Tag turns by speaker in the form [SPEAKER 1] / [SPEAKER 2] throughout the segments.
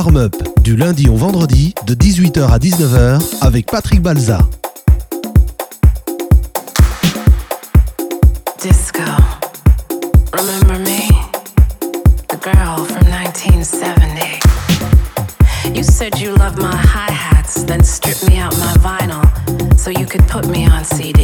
[SPEAKER 1] warm-up du lundi au vendredi de 18h à 19h avec Patrick Balza.
[SPEAKER 2] Disco. Remember me? The girl from 1970. You said you loved my hi hats, then stripped me out my vinyl so you could put me on CD.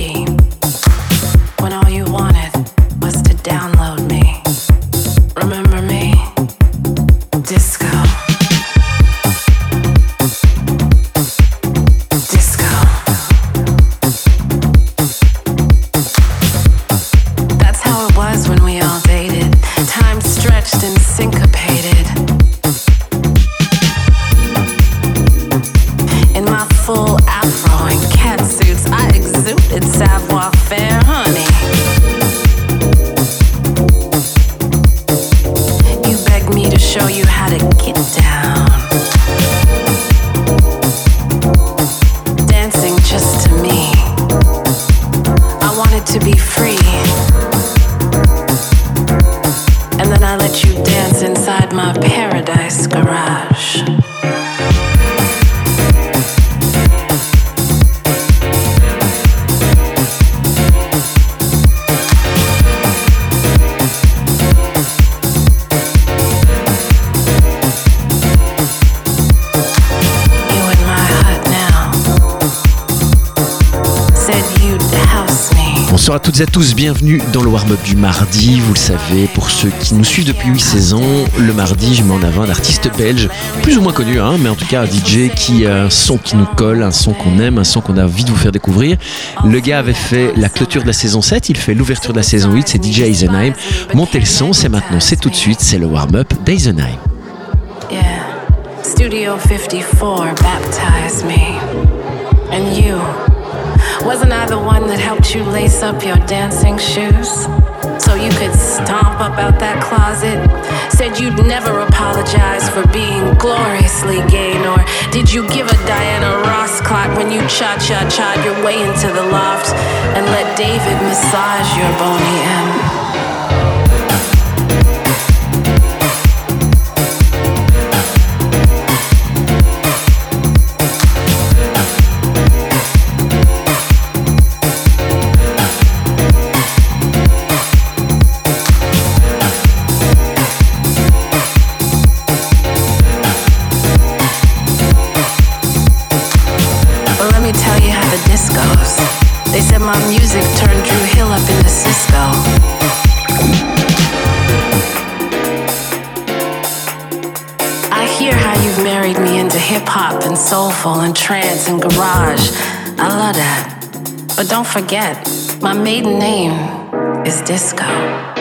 [SPEAKER 3] Bienvenue dans le warm-up du mardi. Vous le savez, pour ceux qui nous suivent depuis 8 saisons, le mardi, je mets en avant un artiste belge, plus ou moins connu, hein, mais en tout cas un DJ qui a un son qui nous colle, un son qu'on aime, un son qu'on a envie de vous faire découvrir. Le gars avait fait la clôture de la saison 7, il fait l'ouverture de la saison 8, c'est DJ Eisenheim. Montez le son, c'est maintenant, c'est tout de suite, c'est le warm-up d'Eisenheim.
[SPEAKER 2] Yeah. Studio 54 baptized me. And you. Wasn't I the one that helped you lace up your dancing shoes? So you could stomp up out that closet? Said you'd never apologize for being gloriously gay, nor did you give a Diana Ross clock when you cha cha cha your way into the loft and let David massage your bony end? Soulful and trance and garage. I love that. But don't forget, my maiden name is Disco.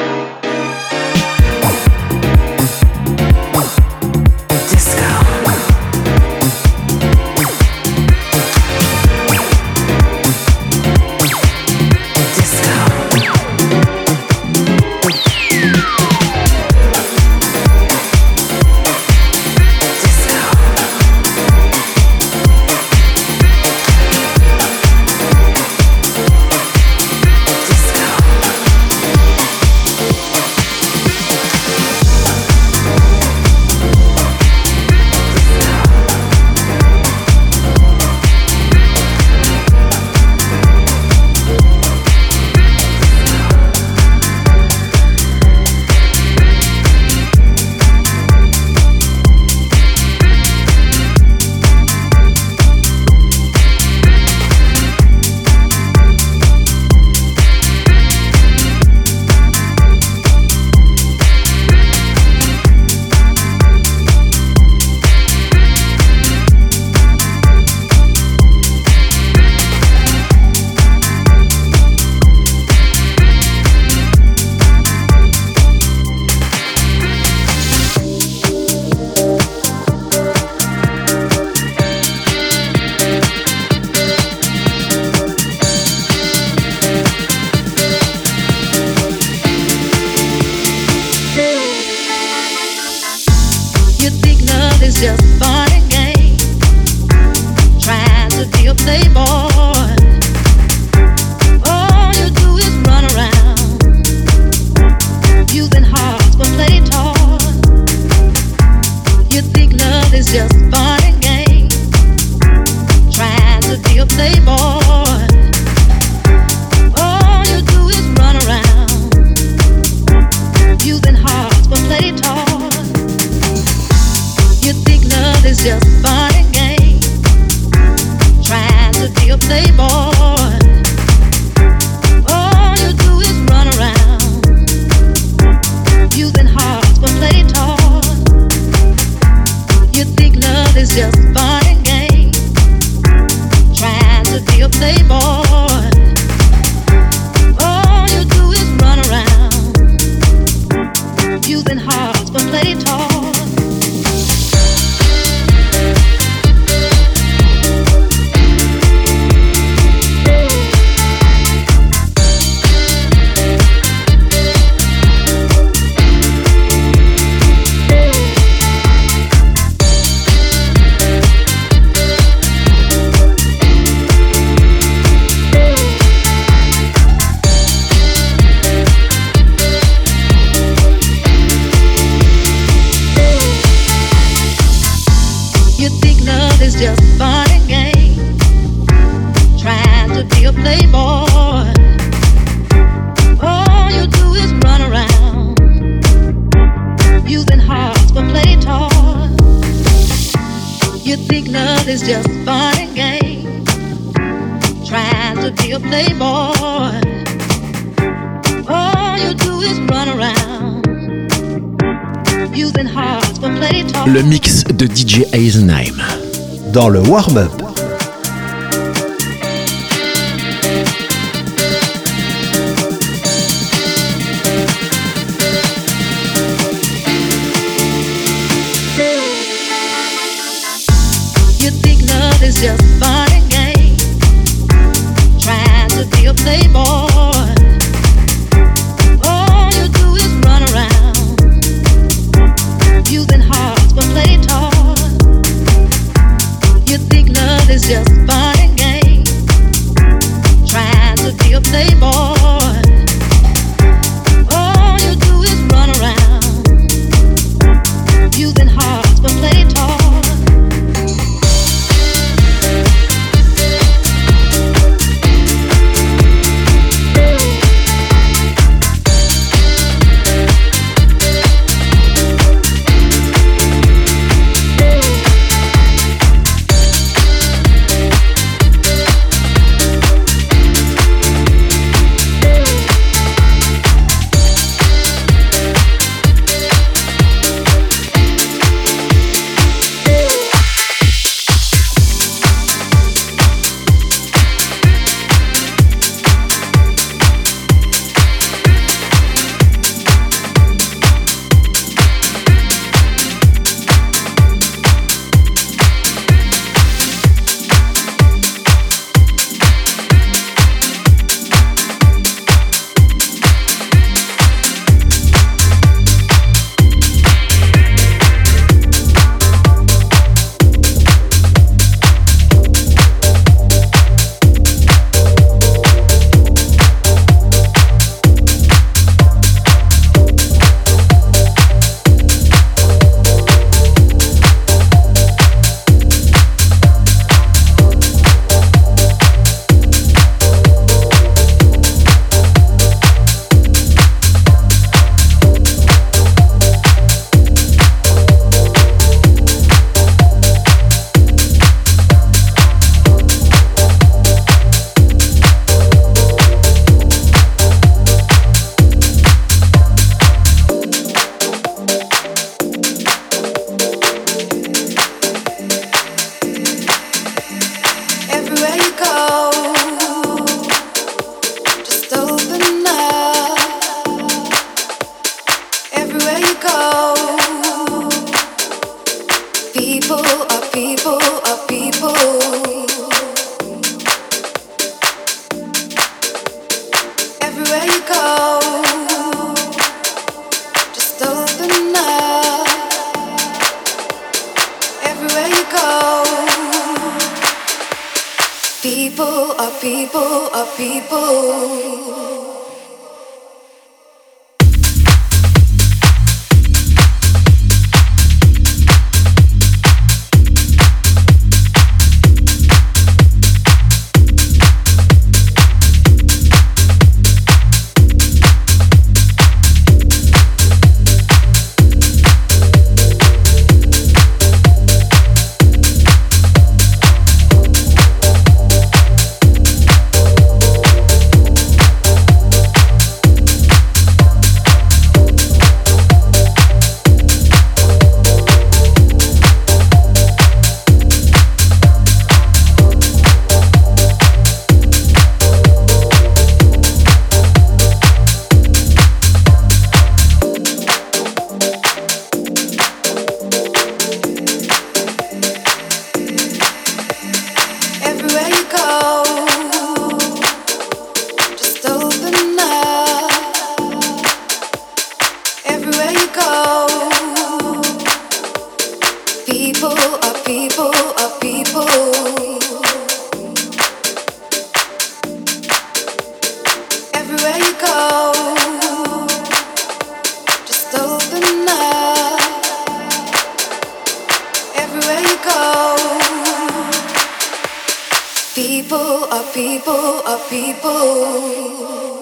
[SPEAKER 4] Dans le People are people are people.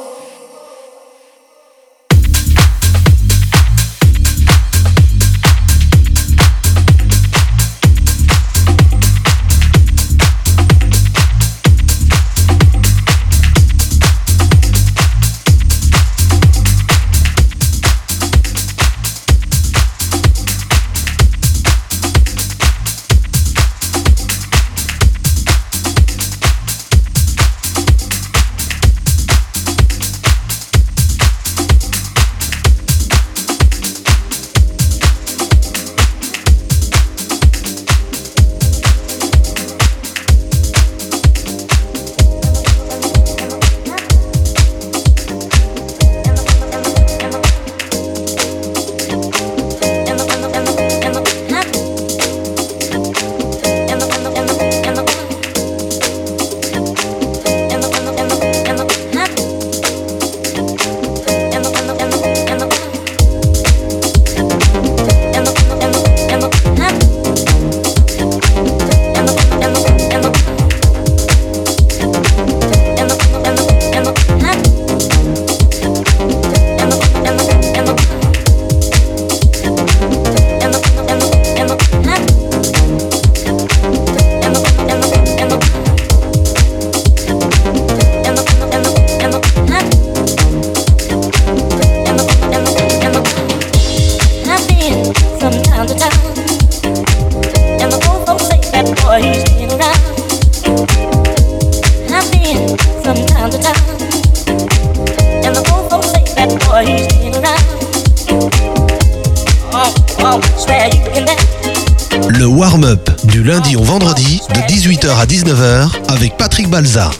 [SPEAKER 4] Le warm-up du lundi au vendredi de 18h à
[SPEAKER 1] 19h avec Patrick
[SPEAKER 5] Balza.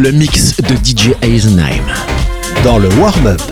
[SPEAKER 6] Le
[SPEAKER 3] mix de DJ Eisenheim.
[SPEAKER 1] Dans le warm-up.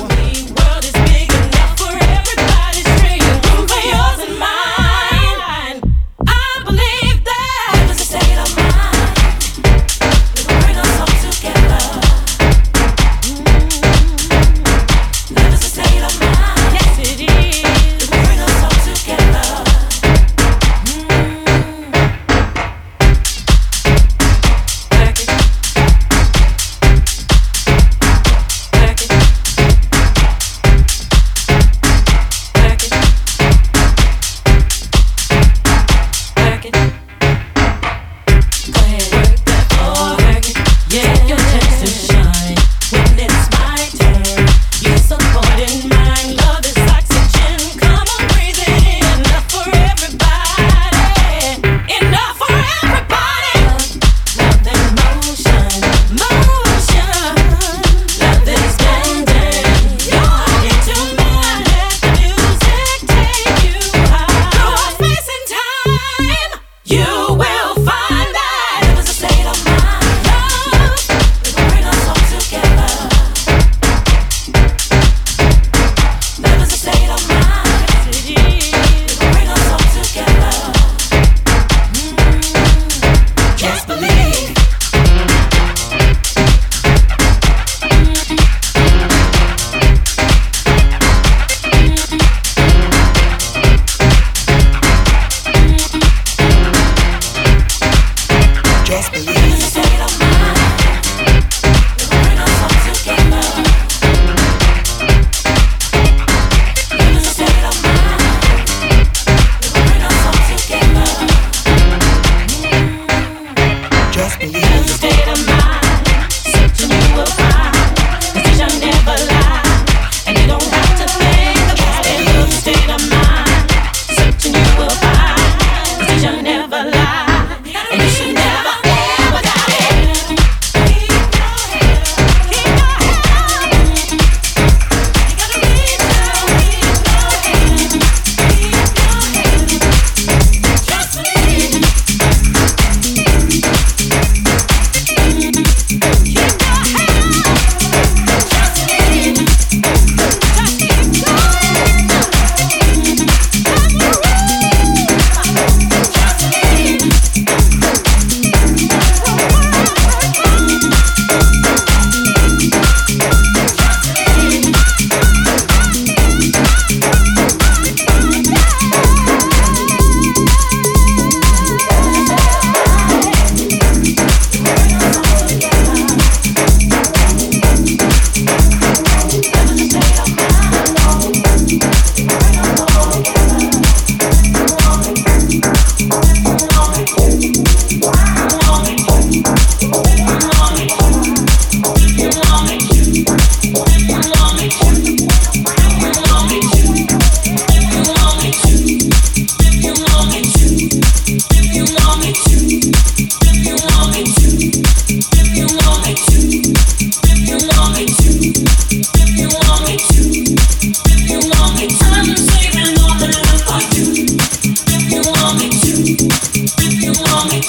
[SPEAKER 7] If you. want me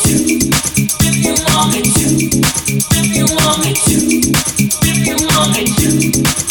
[SPEAKER 7] to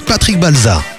[SPEAKER 7] coming for,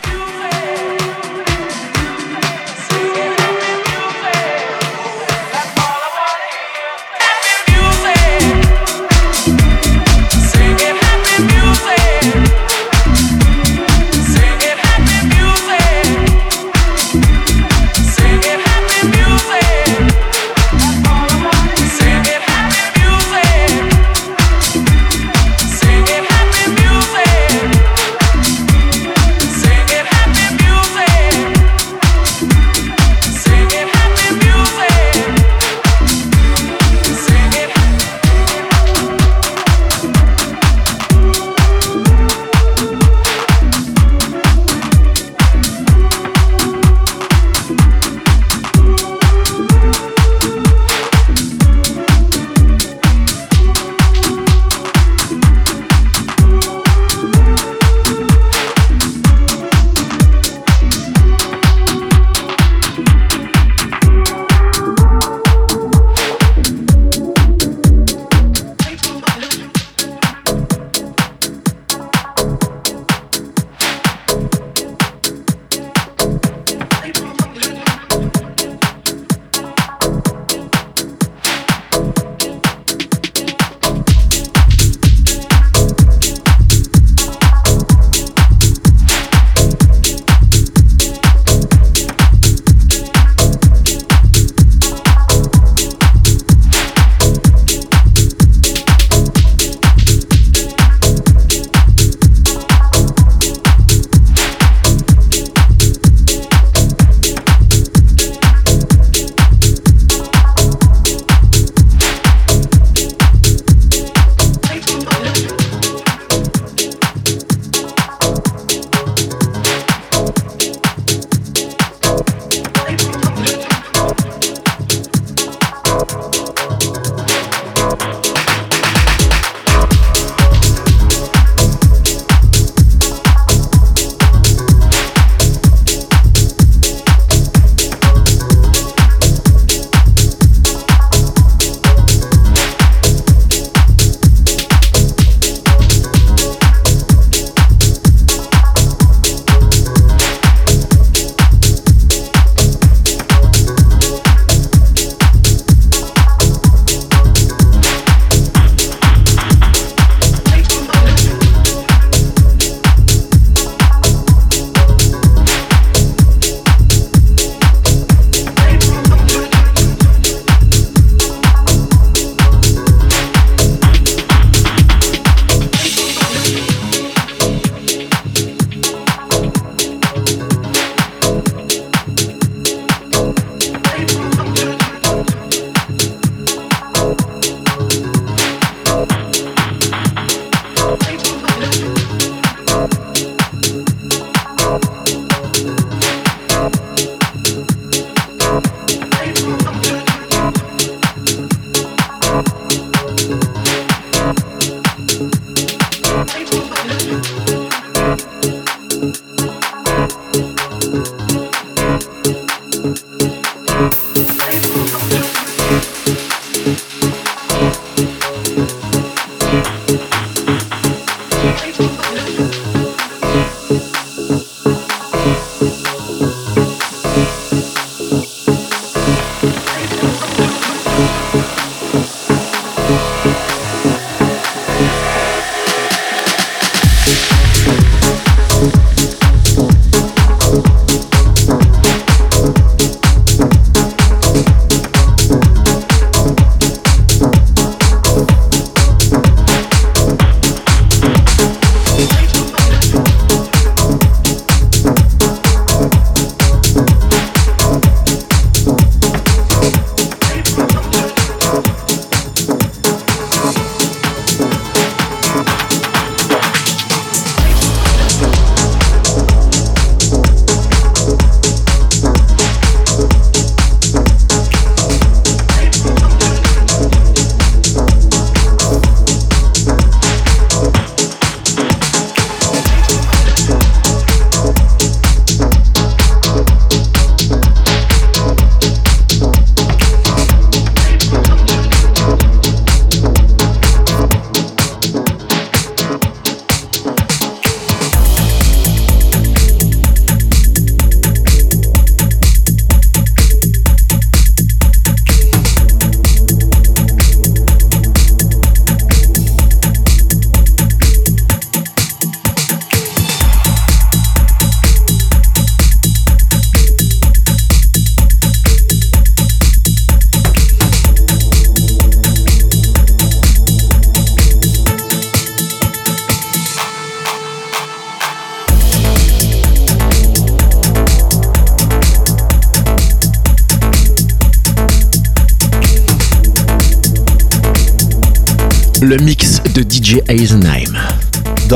[SPEAKER 7] but they don't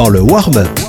[SPEAKER 7] wanna let you in. You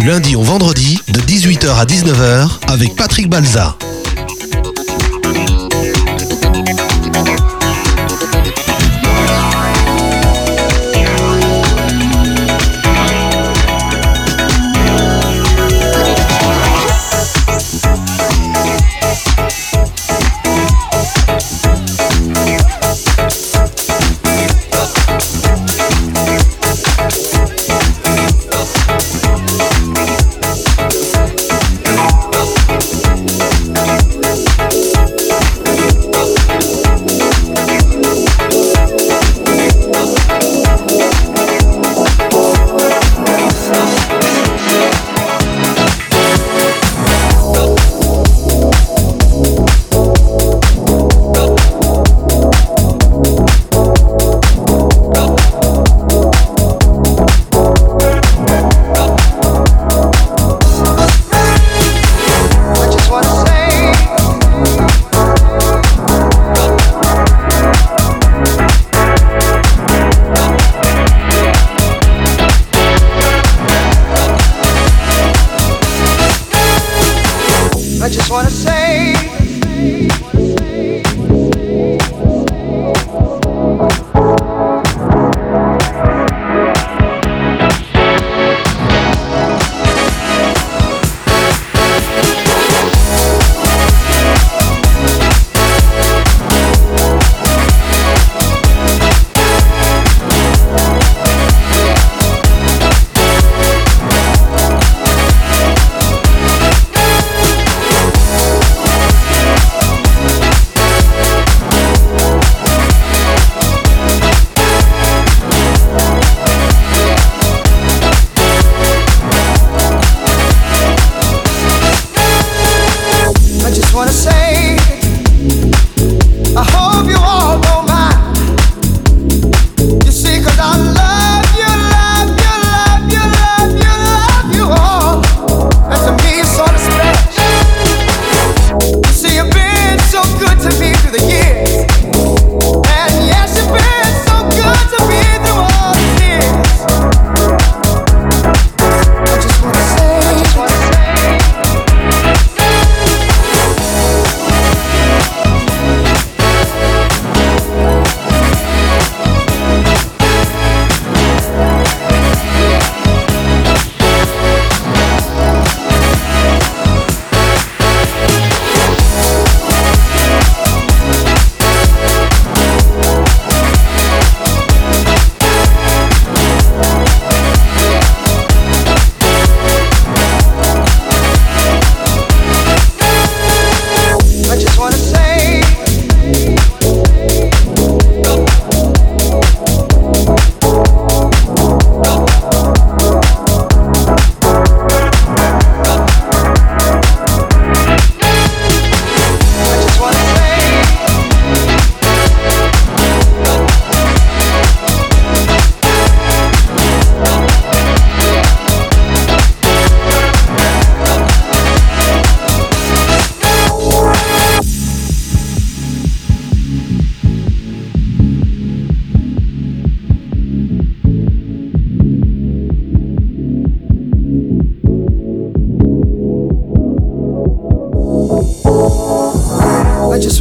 [SPEAKER 1] Lundi au vendredi de 18h à 19h avec Patrick Balza.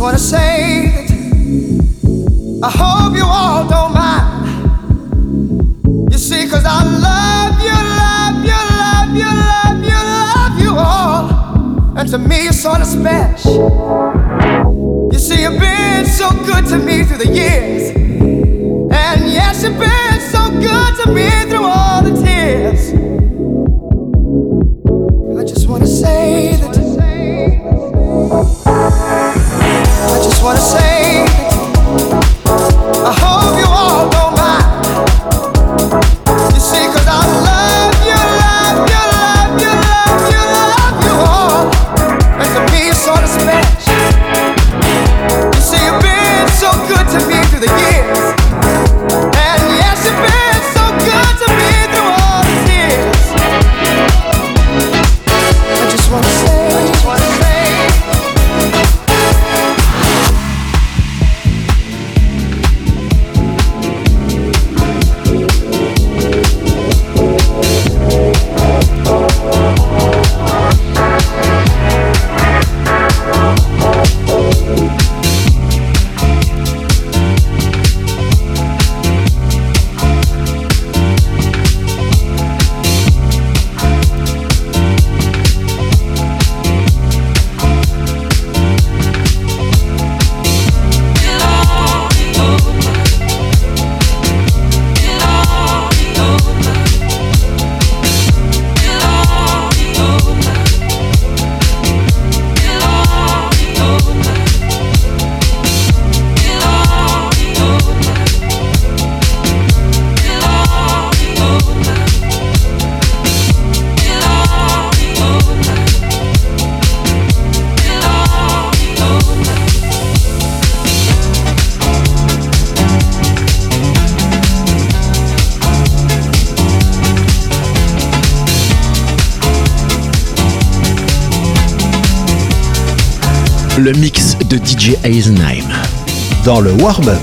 [SPEAKER 1] want to say it.
[SPEAKER 8] I hope you all
[SPEAKER 3] don't mind. You see, cause
[SPEAKER 1] I love you,
[SPEAKER 3] love you, love you, love you, love you all. And to me, you're
[SPEAKER 1] sort of special. You see, you've been so good to me through the years.
[SPEAKER 3] le mix de DJ Eisenheim. Dans le warm-up,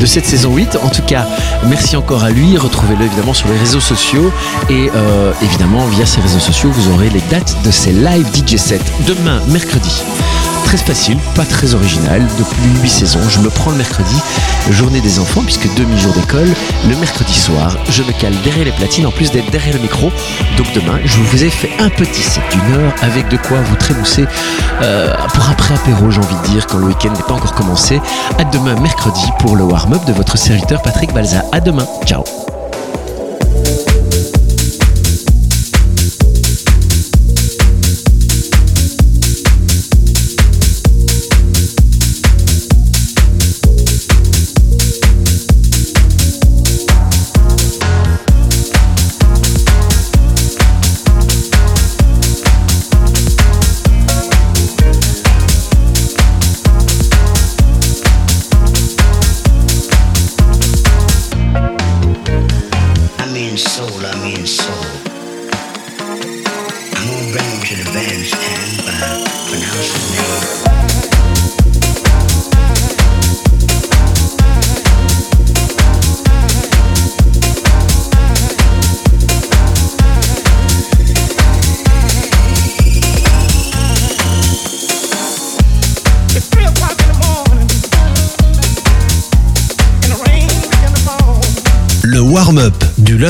[SPEAKER 3] de cette saison 8. En tout cas, merci encore à lui. Retrouvez-le évidemment sur les réseaux sociaux et euh, évidemment via ces réseaux sociaux vous aurez les dates de ses live DJ sets. Demain, mercredi, facile, pas très original. Depuis 8 saisons, je me prends le mercredi, journée des enfants, puisque demi-jour d'école. Le mercredi soir, je me cale derrière les platines, en plus d'être derrière le micro. Donc demain, je vous ai fait un petit set d'une heure avec de quoi vous trémousser euh, pour un pré-apéro, j'ai envie de dire, quand le week-end n'est pas encore commencé. À demain, mercredi, pour le warm-up de votre serviteur Patrick Balza. À demain. Ciao.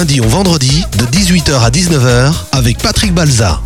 [SPEAKER 1] Lundi au vendredi de 18h à 19h avec Patrick Balza.